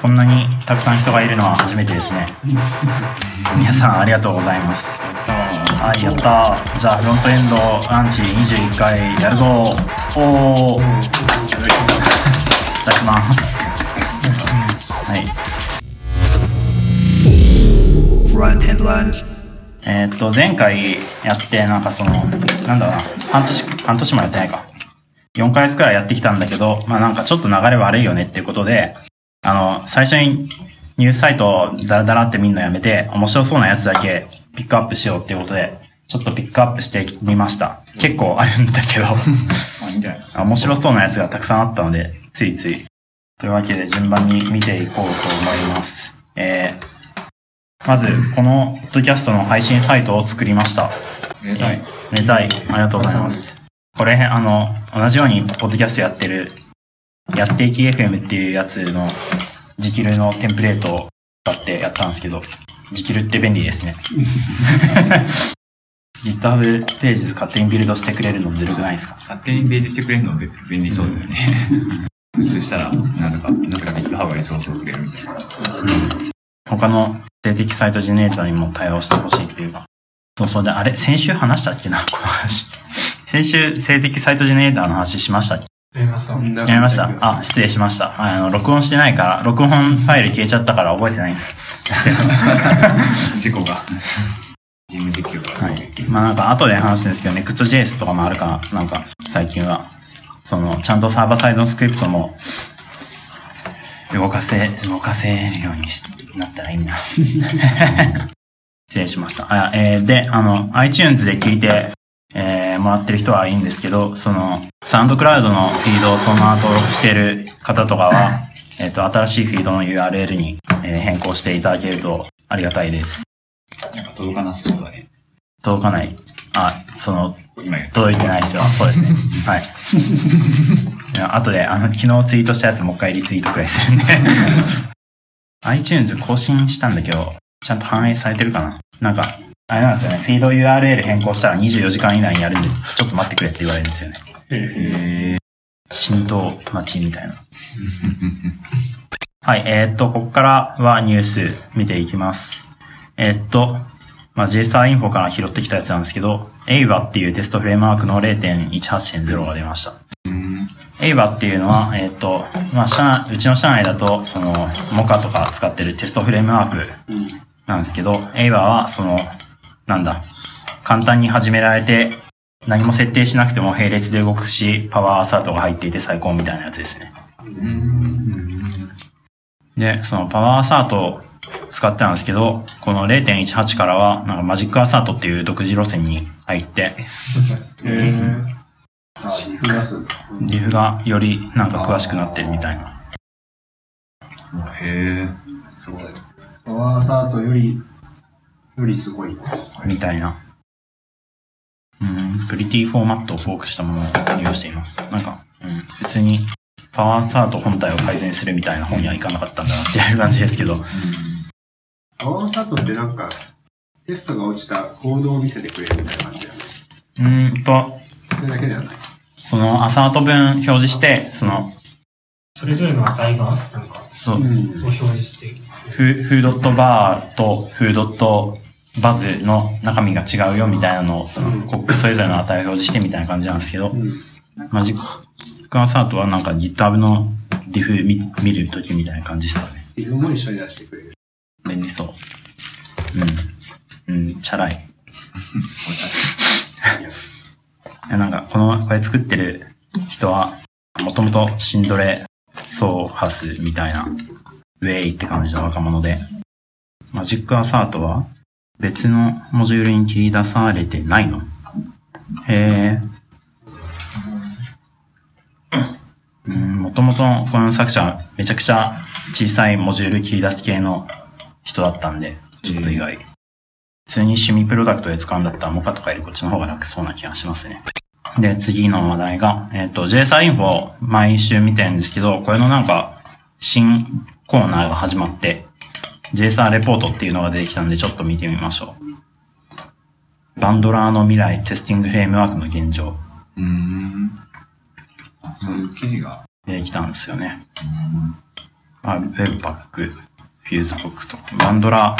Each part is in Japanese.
こんなにたくさん人がいるのは初めてですね。皆さんありがとうございます。はい、やったー。じゃあ、フロントエンドランチ21回やるぞー。おー。いただきます。はい。えーっと、前回やって、なんかその、なんだろうな、半年、半年もやってないか。4ヶ月くらいやってきたんだけど、まあなんかちょっと流れ悪いよねっていうことで、あの、最初にニュースサイトをダラダラって見るのやめて、面白そうなやつだけピックアップしようっていうことで、ちょっとピックアップしてみました。結構あるんだけど、あ、いいんじゃない？面白そうなやつがたくさんあったので、ついつい。というわけで順番に見ていこうと思います。えー、まず、このポッドキャストの配信サイトを作りました。めでたい。寝たい。ありがとうございます。これ、あの、同じようにポッドキャストやってる、やっていき FM っていうやつの、ジキルのテンプレートを使ってやったんですけど、ジキルって便利ですね。GitHub ページ勝手にビルドしてくれるのずるくないですか？勝手にベージしてくれるのべ便利そうだよね。そしたら、なんだか、なぜか GitHub にソースをくれるみたいな。他の静的サイトジェネレーターにも対応してほしいっていうか。そうそうで、あれ先週話したっけな？この話。先週静的サイトジェネレーターの話しましたっけ？やりました。やりました？あ、失礼しました。あの、録音してないから、録音ファイル消えちゃったから覚えてない。事故が。ゲーム実況が。はい。まあなんか後で話すんですけど、Next.js とかもあるから、なんか最近は、その、ちゃんとサーバーサイドのスクリプトも、動かせ、動かせるようにしなったらいいな。失礼しました。あ、えーで、あの、iTunes で聞いて、えーもらってる人はいいんですけど、その、サウンドクラウドのフィードをそのまま登録している方とかは、えっ、と、新しいフィードの URL に、えー変更していただけるとありがたいです。なんか届かなさそうだね。届かない。あ、その。届いてない人は、そうですね。はい。いや後で、あの、昨日ツイートしたやつもう一回リツイートくらいするんで。iTunes 更新したんだけど、ちゃんと反映されてるかな？なんか、あれなんですよね。フィード URL 変更したら24時間以内にやるんで、ちょっと待ってくれって言われるんですよね。へー浸透待ちみたいな。はい、えーっと、ここからはニュース見ていきます。えーっと、まあ、JSR インフォから拾ってきたやつなんですけど、AVA っていうテストフレームワークの0.18.0が出ました。うん。AVA っていうのは、えーっと、まあ、社うちの社内だと、その、モカとか使ってるテストフレームワークなんですけど、AVA は、その、なんだ、簡単に始められて、何も設定しなくても並列で動くし、パワーアサートが入っていて最高みたいなやつですね。で、そのパワーアサートを使ってたんですけど、この0.18からは、なんかマジックアサートっていう独自路線に入って、あ、リフ出すんだ。リフがよりなんか詳しくなってるみたいな。へえ。すごい。パワーサートより、よりすごい。みたいな。うん、プリティフォーマットをフォークしたものを利用しています。なんか、うん、別にパワースタート本体を改善するみたいな本にはいかなかったんだなっていう感じですけど、パワーサートってなんか、テストが落ちたコードを見せてくれるみたいな感じだよね。うーんと、それだけではない。そのアサート分表示して、その、それぞれの値が、なんか、そう、ん。を表示して、フードットバーとフードットバズの中身が違うよみたいなのを、その、こそれぞれの値を表示してみたいな感じなんですけど、うん。マジックアサートはなんか GitHub のディフ見見るときみたいな感じですかね。リフも一緒に出してくれる。便利そう。うん。うん、チャラい。なんか、この、これ作ってる人は、もともとシンドレソーハスみたいな、ウェイって感じの若者で、マジックアサートは別のモジュールに切り出されてないの？へえ。うん、もともとこの作者、めちゃくちゃ小さいモジュール切り出す系の人だったんで、ちょっと意外。普通に趣味プロダクトで使うんだったら、モカとかよりこっちの方が楽そうな気がしますね。で、次の話題が、えっ、と、JSR インフォ毎週見てるんですけど、これのなんか、新コーナーが始まって、JSR レポートっていうのが出てきたんで、ちょっと見てみましょう。バンドラーの未来テスティングフレームワークの現状うーん。あ、そういう記事が。出てきたんですよね。あ、 webpack、FuseBox とか、バンドラ、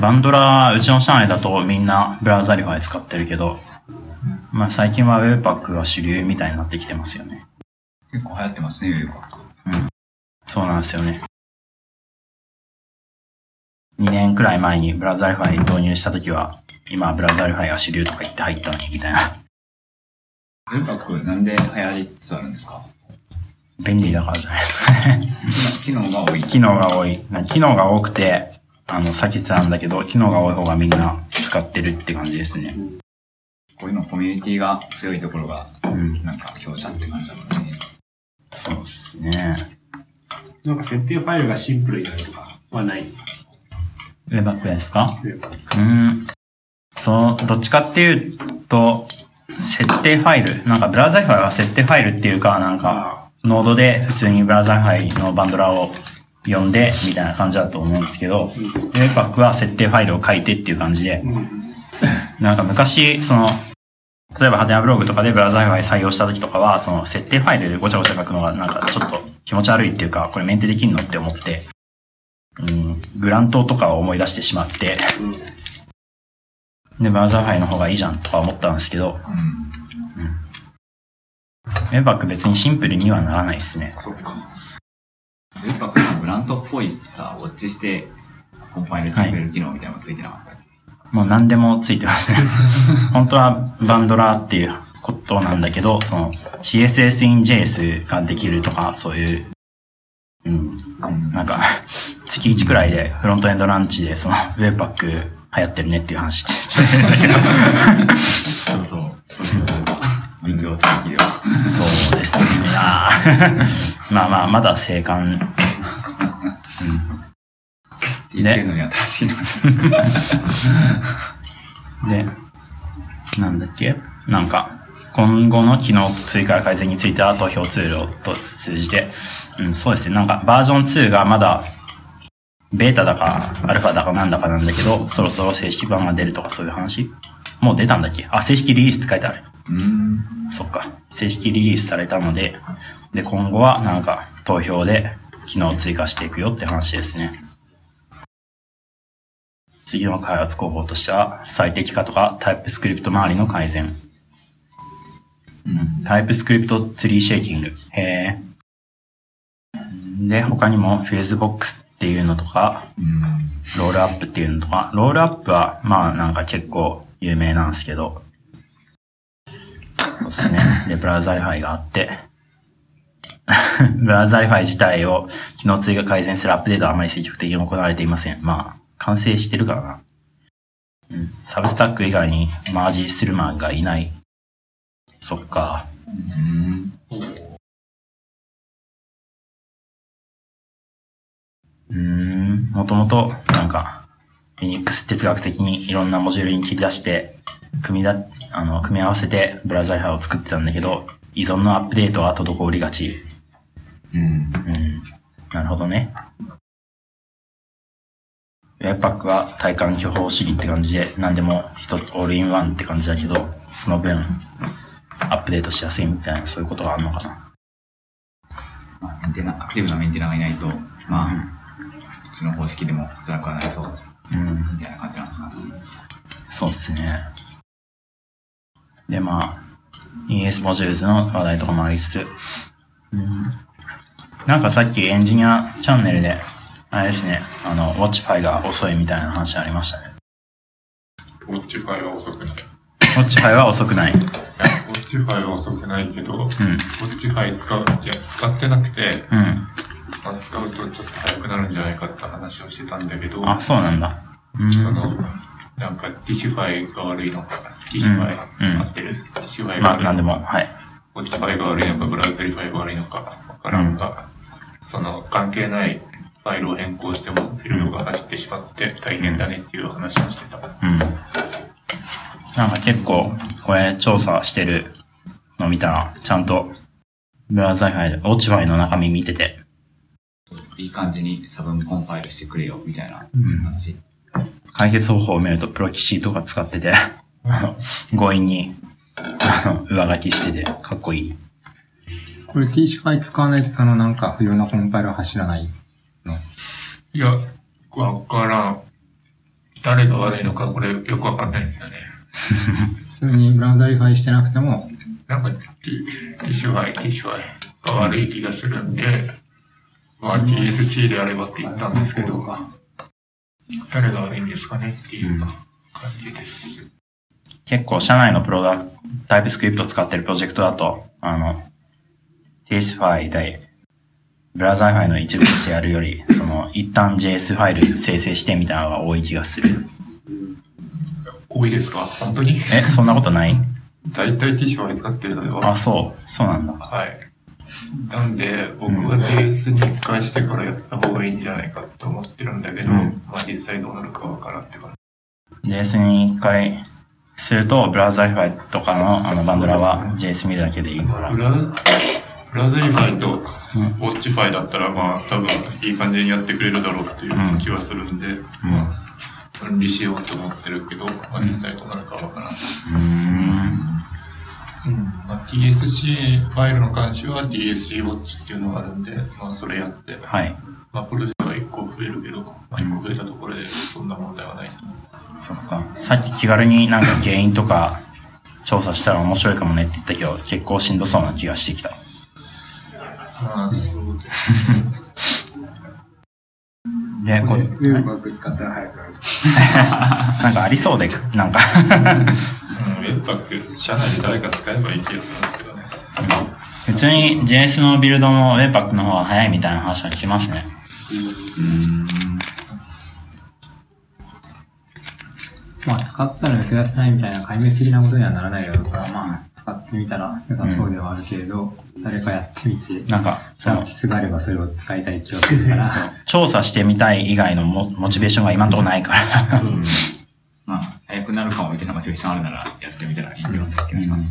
バンドラ、うちの社内だとみんな Browserify 使ってるけど、まあ最近は webpack が主流みたいになってきてますよね。結構流行ってますね、 webpack。そうなんですよね。2年くらい前に Browserify 導入したときは、今は Browserify が主流とか言って入ったのに、みたいな。ウェブパックなんで流行りつつあるんですか？便利だからじゃないですかね。機能が多い。機能が多い。機能が多くて、あの、避けてたんだけど、機能が多い方がみんな使ってるって感じですね。こういうのコミュニティが強いところが、うん。なんか強者って感じだからね。そうですね。なんか設定ファイルがシンプルになるとかはない。ウェブバックですか？うーん。そう、どっちかっていうと、設定ファイル、なんか Browserify は設定ファイルっていうか、なんか、 Node で普通に Browserify のバンドラを呼んで、みたいな感じだと思うんですけど、 webpack は設定ファイルを書いてっていう感じで、なんか昔、その、例えばはてなブログとかで Browserify 採用した時とかは、その設定ファイルでごちゃごちゃ書くのがなんかちょっと気持ち悪いっていうか、これメンテできんのって思って、うん、 Grunt とかを思い出してしまって、で、 Browserify の方がいいじゃんとか思ったんですけど、うん。 webpack 別にシンプルにはならないですね。そうか。 webpack の Grunt っぽいさ、 watch して、コンパイルしてくれる機能みたいなのがついてなかったっけ、もう何でもついてますね。本当はバンドラーっていうことなんだけど、その CSS in JS ができるとか、そういう、うん、なんか、月1くらいでフロントエンドランチで、その ウェブパック流行ってるねっていう話してるんだけど、そうそう。そうそう。勉強続きでは。そうですね。まあまあ、まだ生還、って言ってるのに新しいので、なんだっけ？なんか、今後の機能追加改善については投票ツールをと通じて、うん、そうですね。なんかバージョン2がまだ、ベータだか、アルファだかなんだかなんだけど、そろそろ正式版が出るとかそういう話もう出たんだっけ？あ、正式リリースって書いてある。うん。そっか。正式リリースされたので、で、今後はなんか投票で機能を追加していくよって話ですね。次の開発候補としては、最適化とかタイプスクリプト周りの改善。TypeScript tree shaking。へえ。で、他にもフューズボックスっていうのとか、うん。 Rollup っていうのとか、 Rollup は、まあなんか結構有名なんですけど、そうですね。で、 Browserify があって、Browserify 自体を機能追加改善するアップデートはあまり積極的に行われていません。まあ、完成してるからな。うん。サブスタック以外にマージするマンがいない。そっか。うん。うーん、もともと、なんか、Linux 哲学的にいろんなモジュールに切り出して、組みだ、あの、組み合わせてブラウザイを作ってたんだけど、依存のアップデートは滞りがち。うん。うん。なるほどね。ウェブパックは体感巨峰主義って感じで、何でも一つ all in one って感じだけど、その分、アップデートしやすいみたいな、そういうことがあるのかな。まあ、メンテナ、アクティブなメンテナーがいないと、まあ、普通の方式でも辛くはなりそう、うん。みたいな感じなんですかね。そうっすね。で、まあ、ES モジュールズの話題とかもありつつ、うん、なんかさっきエンジニアチャンネルで、あれですね、あの、 watchify が遅いみたいな話ありましたね。 watchify は遅くない。 watchify は遅くない。いや watchify は遅くないけど、ウォうん。ッチファイ使う、いや、使ってなくて、うん。まあ、使うとちょっと早くなるんじゃないかって話をしてたんだけど、あ、そうなんだ。うん。その、なんか、 tsify が悪いのか、 tsify、うん合ってる？ tsify がまあ、悪いのか、なんでも、はい。watchify が悪いのか、 Browserify が悪いのか、わからんが、その、関係ないファイルを変更しても、ビルドが走ってしまって大変だねっていう話をしてた。うん。なんか結構、これ調査してるの見たら、ちゃんと、 Browserify で、 watchify の中身見てて、いい感じに差分コンパイルしてくれよ、みたいなうん話。解決方法を見るとプロキシとか使ってて、あの、強引に、あの、上書きしてて、かっこいい。これ T シファイ使わないとそのなんか不要なコンパイルは走らない。いや、わからん。誰が悪いのかこれよくわかんないですよね。普通に Browserify してなくても、なんかティ、ッシュファイ、 tsify が悪い気がするんで、まあ TSC であればって言ったんですけど、誰が悪いんですかねっていう感じです。結構社内のプロダ TypeScript を使ってるプロジェクトだと、あの、TSFI で、ブラウザーファイルの一部としてやるより、その、一旦 JS ファイル生成してみたいなのが多い気がする。多いですか？本当に？え、そんなことない？大体ティッシュファイ使ってるのではあ、そう。そうなんだ。はい。なんで、僕は JS に一回してからやった方がいいんじゃないかと思ってるんだけど、うんまあ実際どうなるかわからんって感じ。JS に一回すると、 Browserify とかのあのバンドラは JS 見るだけでいいからブ。ラウ Browserify とウォッチファイだったら、まあ多分いい感じにやってくれるだろうっていう気はするんで、うん。分離しようと思ってるけど、まあ実際どうなるかわからん。うーん。まあ、TSC ファイルの監視は TSC ウォッチっていうのがあるんで、まあそれやって、はい。まあプロジェクトが1個増えるけど、まあ1個増えたところでそんな問題はない。そっか。さっき気軽になんか原因とか調査したら面白いかもねって言ったけど、結構しんどそうな気がしてきた。まあそうです。で、こウれ、ェブバッグ使ったら早くなる。なんかありそうで、なんかウェブパック、社内で誰か使えばいい気がするんですけどね。普通に JS のビルドも Webpack の方が早いみたいな話は聞きますね。まあ、使ったら抜け出せないみたいな壊滅的なことにはならないだろうから、まあ、使ってみたら良さそうではあるけれど、誰かやってみて、なんか、その、質があればそれを使いたい気がするから、調査してみたい以外のモモチベーションが今のところないから。まあ、早くなるかもみたいなモチベーションあるなら、やってみたらいいような気がします。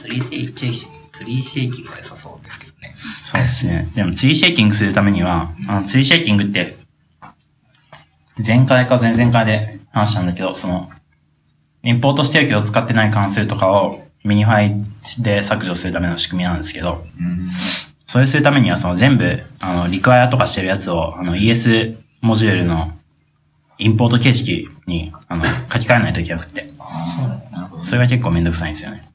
tree shaking、tree shaking が良さそうですけどね。そうですね。でも、 tree shaking するためには、あの、 tree shaking って、前回か前々回で話したんだけど、その、インポートしてるけど使ってない関数とかを minify で削除するための仕組みなんですけど、うん。それするためには、その全部、あの、 require とかしてるやつを、あの、ES モジュールのインポート形式に、あの、書き換えないといけなくて。それが結構めんどくさいんですよね。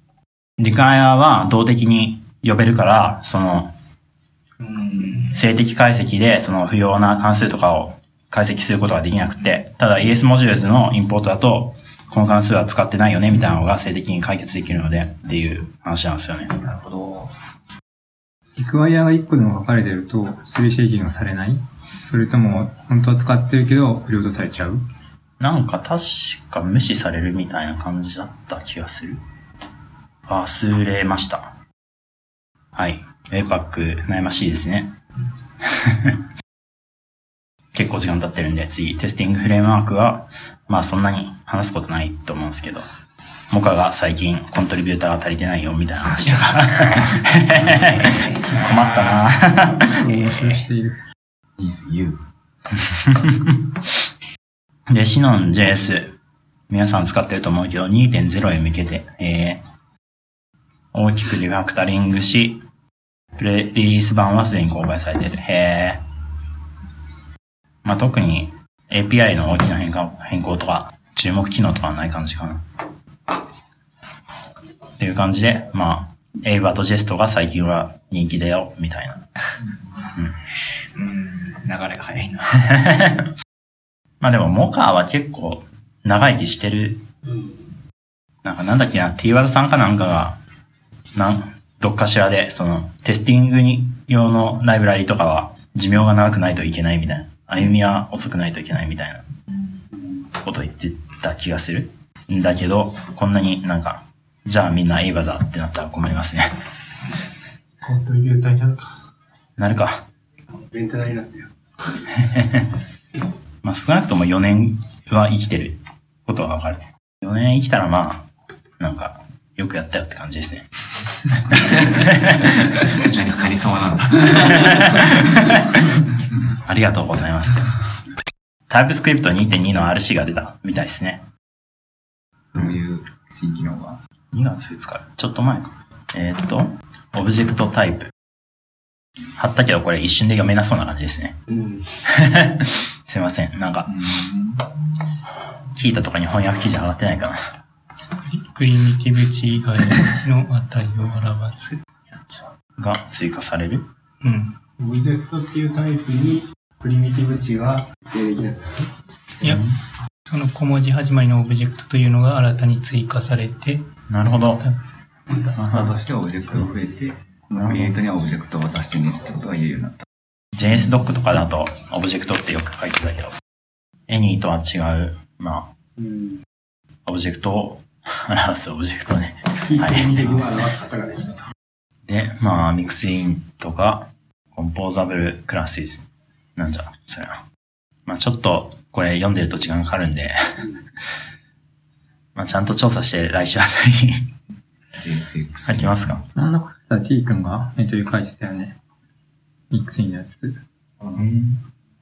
リクワイアは動的に呼べるから、その、静的解析で、その不要な関数とかを解析することができなくて、ただ ES モジュールズのインポートだと、この関数は使ってないよね、みたいなのが静的に解決できるので、っていう話なんですよね。なるほど。リクワイアが1個でも書かれてると、スリーシェイキングされないそれとも、本当は使ってるけど、不良とされちゃうなんか確か無視されるみたいな感じだった気がする。忘れました。はい。ウェイパック悩ましいですね。結構時間経ってるんで、次、テスティングフレームワークは、まあそんなに話すことないと思うんですけど、モカが最近コントリビューターが足りてないよみたいな話とか。困ったな 面白している。is you. で、シノン JS、皆さん使ってると思うけど、2.0へ向けて、えー、大きくリファクタリングし、プレリリース版はすでに公開されてる。へー。まあ、特に API の大きな変化変更とか、注目機能とかはない感じかな。っていう感じで、まあ、エイバとジェストが最近は人気だよ、みたいな。うん、流れが早いな。まあでも、モカは結構長生きしてる。なんかなんだっけな、T ワルさんかなんかが、なん、どっかしらで、その、テスティングに用のライブラリとかは寿命が長くないといけないみたいな。歩みは遅くないといけないみたいなことを言ってた気がする。んだけど、こんなになんか、じゃあみんなエイバだってなったら困りますね。コントリビューターになるか。なるか。ベントラになったよ。まあ少なくとも4年は生きてることはわかる。4年生きたらまあ、なんか、よくやったよって感じですね。何かカリスマなんだ。ありがとうございます。タイプスクリプト2.2の RC が出たみたいですね。どういう新機能が？2月2日？ちょっと前か。えーっと、オブジェクトタイプ。貼ったけどこれ一瞬で読めなそうな感じですね。うん。すいません。なんかう、ん。キータとかに翻訳記事上がってないかな。プリミティブ値以外の値を表すやつ。が追加される？うん。オブジェクトっていうタイプにプリミティブ値が定できない。いや、その小文字始まりのオブジェクトというのが新たに追加されて、なるほど。アンサーとしてはオブジェクトが増えて、この create にはオブジェクトを渡してねってことが言えるようになった。JSDoc とかだと、オブジェクトってよく書いてたけど、 any とは違う、まうん。あ、オブジェクトを表すオブジェクトね。非プリミティブを表す方ができたと。で、まあ、ミックスインとか、コンポーザブルクラス s なんじゃ、それは。まあ、ちょっと、これ読んでると時間かかるんで、まあ、ちゃんと調査して来週あたりに JSX。書きますか？なんだこれさ、T 君がエントリー書いてたよね。ミックスインのやつ。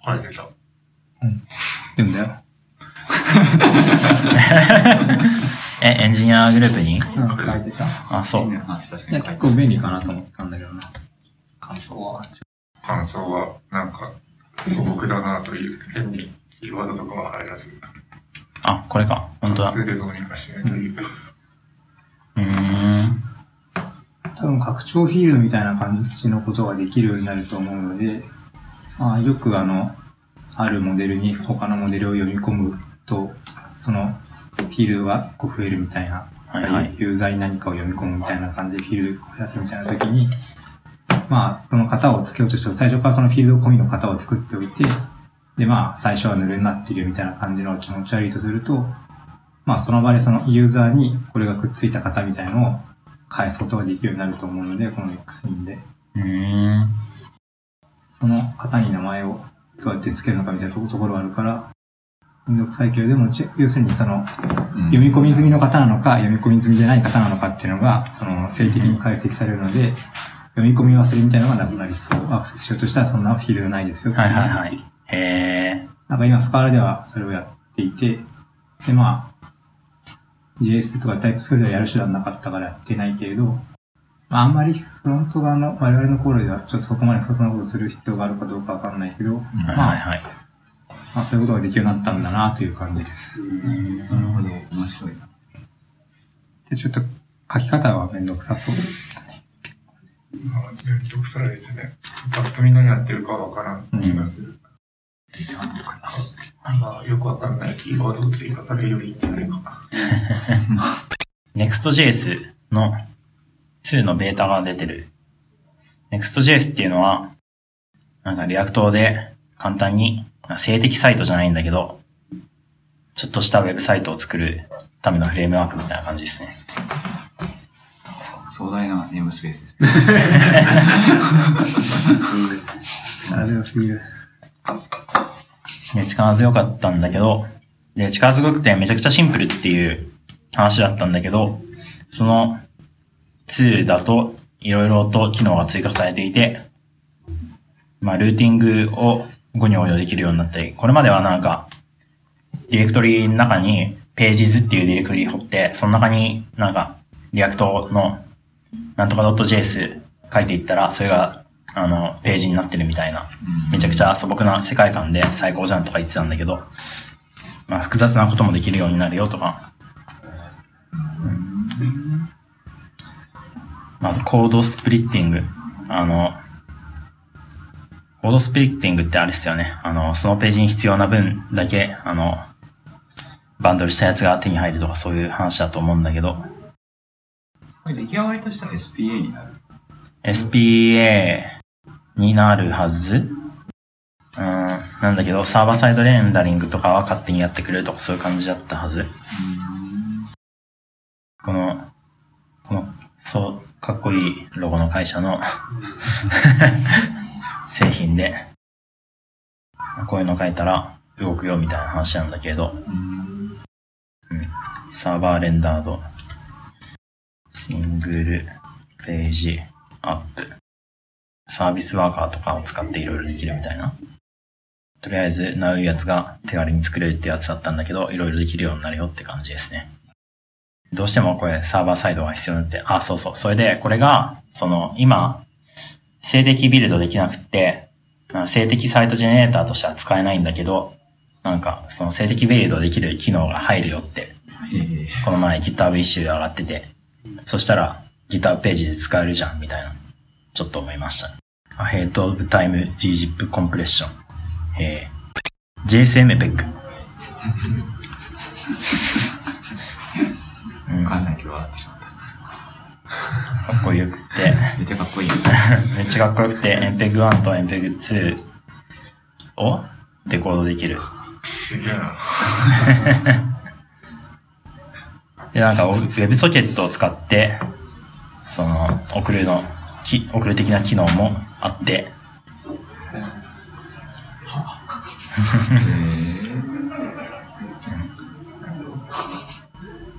はい、出た。読んだよ。え、エンジニアグループに？うん、書いてた。あ、そう。話確かに結構便利かなと思ったんだけどな。感想は？感想は、なんか、素朴だなという、変にキーワードとかは入らず、あ、これか。本当だ。数でどうにかしないという。うーん。多分拡張フィールドみたいな感じのことができるようになると思うので、まあ、よくあの、あるモデルに他のモデルを読み込むと、そのフィールドが1個増えるみたいな、はいはいユーザーに何かを読み込むみたいな感じでフィールドを増やすみたいな時に、まあ、その型をつけようとしても、最初からそのフィールド込みの型を作っておいて、で、まあ、最初はヌルになっているみたいな感じの気持ち悪いとすると、まあ、その場でそのユーザーにこれがくっついた型みたいのを返すことができるようになると思うので、この X インで。その型に名前をどうやって付けるのかみたいなところがあるから、めんどくさいけれども、ち要するにその、読み込み済みの型なのか、読み込み済みじゃない型なのかっていうのが、その、性的に解析されるので、読み込み忘れみたいなのがなくなりそう。アクセスしようとしたらそんなフィールドないですよ。はいはいはい。へえ。なんか今、スカーラではそれをやっていて、で、まあ、JS とかタイプスクリプトではやる手段なかったからやってないけれど、まあ、あんまりフロント側の我々の頃ではちょっとそこまで複雑なことをする必要があるかどうかわかんないけど、はいまあ、はいはい。まあ、そういうことができるようになったんだなという感じです。なるほど。面白いな。で、ちょっと書き方はめんどくさそう。まあ、めんどくさいですね。パッと見何やってるかわからん気がする。まあ、よくわかんないキーワードを追加されるよりいいんじゃないかな。Next.js の2のベータが出てる。Next.js っていうのは、なんか React で簡単に、静的サイトじゃないんだけど、ちょっとしたウェブサイトを作るためのフレームワークみたいな感じですね。壮大なネームスペースですね。力強すぎる。で力強かったんだけど、で、力強くてめちゃくちゃシンプルっていう話だったんだけど、その2だといろいろと機能が追加されていて、まあ、ルーティングを5に応用できるようになったり、これまではなんか、ディレクトリの中に、 pages っていうディレクトリ掘って、その中になんか、 React の、なんとか .js 書いていったら、それが、あの、ページになってるみたいな、めちゃくちゃ素朴な世界観で最高じゃんとか言ってたんだけど、まあ、複雑なこともできるようになるよとか、うん。まあ、コードスプリッティング。あの、コードスプリッティングってあれですよね。あの、そのページに必要な分だけ、あの、バンドルしたやつが手に入るとかそういう話だと思うんだけど、これ出来上がりとしては SPA になる。SPA になるはず？うん、なんだけど、サーバーサイドレンダリングとかは勝手にやってくれるとかそういう感じだったはず。この、この、そう、かっこいいロゴの会社の 製品で、こういうの書いたら動くよみたいな話なんだけど、うん、サーバーレンダード、シングルページアップ、サービスワーカーとかを使っていろいろできるみたいな。とりあえず、なうやつが手軽に作れるってやつだったんだけど、いろいろできるようになるよって感じですね。どうしてもこれサーバーサイドが必要になって、あ、そうそう。それで、これが、その、今、静的ビルドできなくって、あの静的サイトジェネレーターとしては使えないんだけど、なんか、その静的ビルドできる機能が入るよって、えーこの前 GitHub イッシュで上がってて、そしたら GitHub ページで使えるじゃん、みたいな、ちょっと思いました。Ahead of Time gzip Compression。えー、JSMPEG。うん、かわかんないけど笑ってしまった。っこよくって、めっちゃかっこいいよ。めっちゃかっこよくて、MPEG1 と MPEG2 をデコードできる。すげえな。で、なんか、ウェブソケットを使って、その、送るの、き送る的な機能もあって、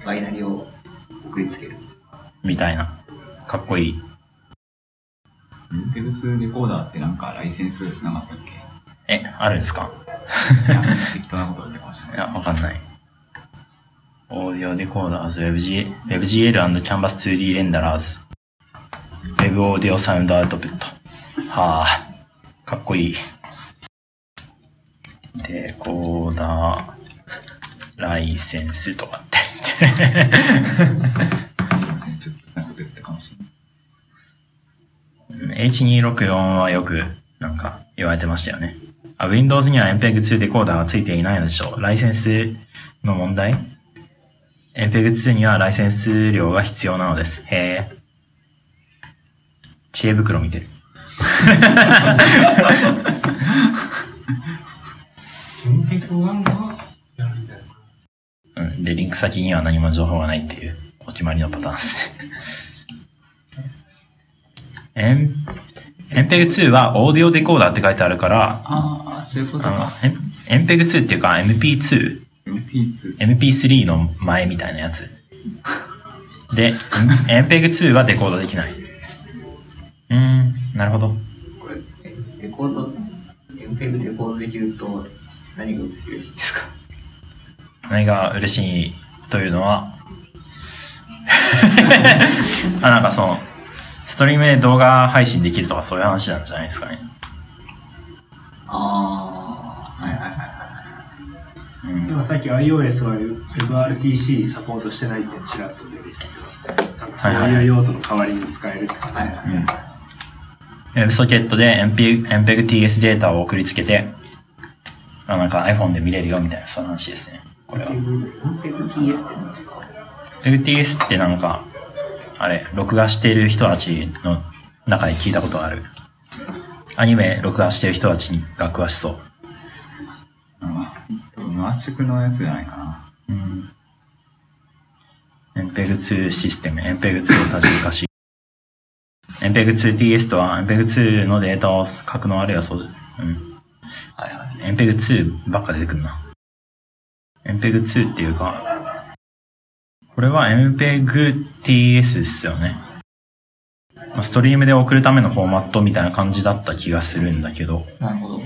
バイナリを送りつける。みたいな。かっこいい。ペグ2レコーダーってなんかライセンスなかったっけえ、あるんですか？いや、適当なこと言ってかもしれないい。や、わかんない。オーディオデコーダーズ、WebG WebGL and Canvas 2D レンダラーズ。Web オーディオサウンドアウトプット。はあ、かっこいい。デコーダー、ライセンスとかって言って。すいません、ちょっと適当なこと言ったかもしれない。H264 はよくなんか言われてましたよね。あ Windows には MPEG2 デコーダーがついていないのでしょう。ライセンスの問題 ?MPEG2 にはライセンス料が必要なのです。へえ。知恵袋見てる。うん。で、リンク先には何も情報がないっていうお決まりのパターンですね。M- MPEG2 はオーディオデコーダーって書いてあるから、ああ、そういうことあのか。、M- MPEG2 っていうか MP2 MP2。MP3 の前みたいなやつ。で、MPEG2 はデコードできない。うーん、なるほど。これ、えレコード、MPEG レコードできると何が嬉しいですか？何が嬉しいというのは、あ、なんかその、ストリームで動画配信できるとかそういう話なんじゃないですかね。ああ、はいはいはいはい。うんでもさっき iOS は WebRTC サポートしてないってちらっと出てきたけど、なんかそういう用途の代わりに使えるって感じですね。うん。WebSocket で MP MPEG-TS データを送りつけて、あなんか iPhone で見れるよみたいな、その話ですね。これは。MPEG-TS って何ですか？MPEG-TS ってなんか、あれ、録画してる人たちの中で聞いたことがある。アニメ録画してる人たちが詳しそう。あ多分圧縮のやつじゃないかな。うん。MPEG-2 システム、MPEG-2 を多重化し。MPEG-2TS とは MPEG-2 のデータを書くのあるいはそう、うん。はいはい。MPEG-2 ばっか出てくるな。MPEG-2 っていうか、これは MPEG-TS ですよね。まあストリームで送るためのフォーマットみたいな感じだった気がするんだけど、なるほど。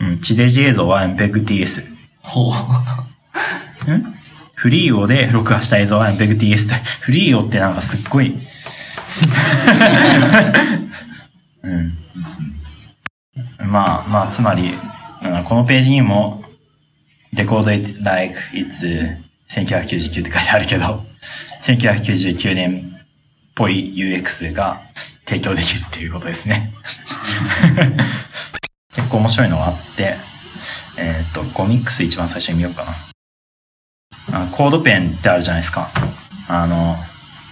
うん、地デジ映像は MPEG-TS。ほう。んフリーオで録画した映像は MPEG-TS って、フリーオってなんかすっごい、うん。まあ、まあ、つまり、うんこのページにも、Decode it like it's 1999って書いてあるけど、1999年っぽい UX が提供できるっていうことですね。結構面白いのがあって、えっ、と、ゴミックス一番最初に見ようかな。あコードペンってあるじゃないですか。あの、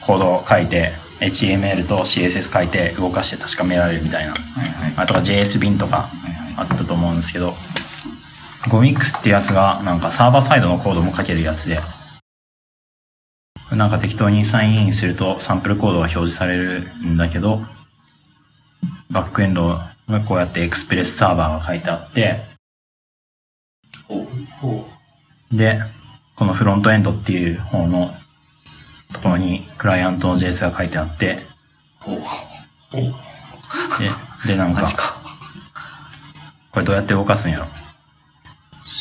コードを書いて、HTML と CSS 書いて動かして確かめられるみたいな。はいはい。あとか JS 便とか。あったと思うんですけど、ゴミックスってやつがなんかサーバーサイドのコードも書けるやつで、なんか適当にサインインするとサンプルコードが表示されるんだけど、バックエンドがこうやってエクスプレスサーバーが書いてあって、で、このフロントエンドっていう方のところにクライアントの JS が書いてあって、で、で、なんか、これどうやって動かすんやろ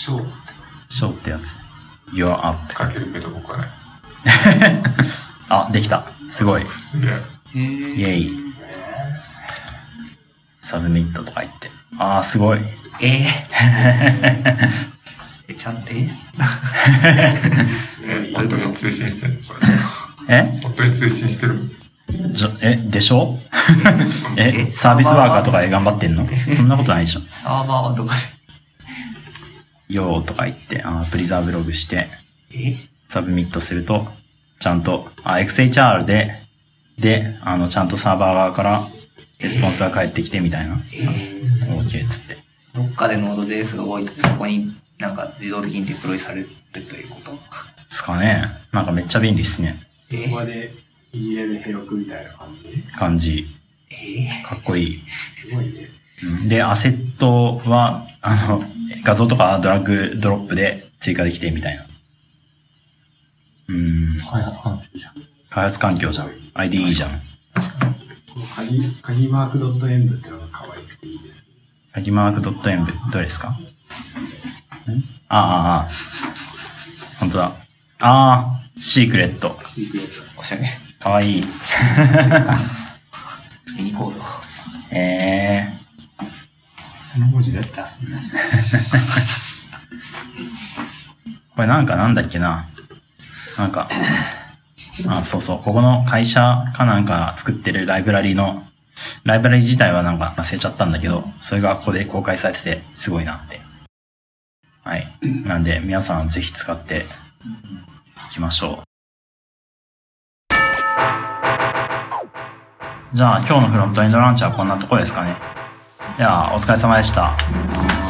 Show。Show ってやつ。Your up. 書けるけど僕はね。あ、できた。すごい。すげえ。へイェイ。 submit とか言って。ああ、すごい。えー、え、ちゃんと、ええ、本当に通信してるそれ。え？本当に通信してるじゃえ、でしょ？え、 Service Worker とかで頑張ってんの？そんなことないでしょ。サーバーはどこよーとか言って、あー preserve log して、 submit すると、ちゃんと、あ、XHR で、で、あの、ちゃんとサーバー側から、レスポンスが返ってきてみたいな。えー、OK っつって。どっかで Node.js が動いてて、そこになんか自動的にデプロイされるということ？ですかね。なんかめっちゃ便利っすね。えここでいじれるヘロクみたいな感じ？感じ。えかっこいい。すごいね。うんで、アセットは、あの、画像とかドラッグドロップで追加できてみたいな。うん。開発環境じゃん。開発環境じゃん。IDE じゃん。この鍵、鍵マークドットエンブってのが可愛くていいです。鍵マークドットエンブ、どれですか？んああ、ああ。本当だ。ああ、シークレット。シークレット。おしゃれ。かわいい。ニコード。ええー。7文字だったっすね。これなんかなんだっけな。なんか、あ、そうそう、ここの会社かなんか作ってるライブラリの、ライブラリ自体はなんか忘れちゃったんだけど、それがここで公開されてて、すごいなって。はい。なんで、皆さんぜひ使っていきましょう。じゃあ今日のフロントエンドランチはこんなとこですかね。では、お疲れ様でした。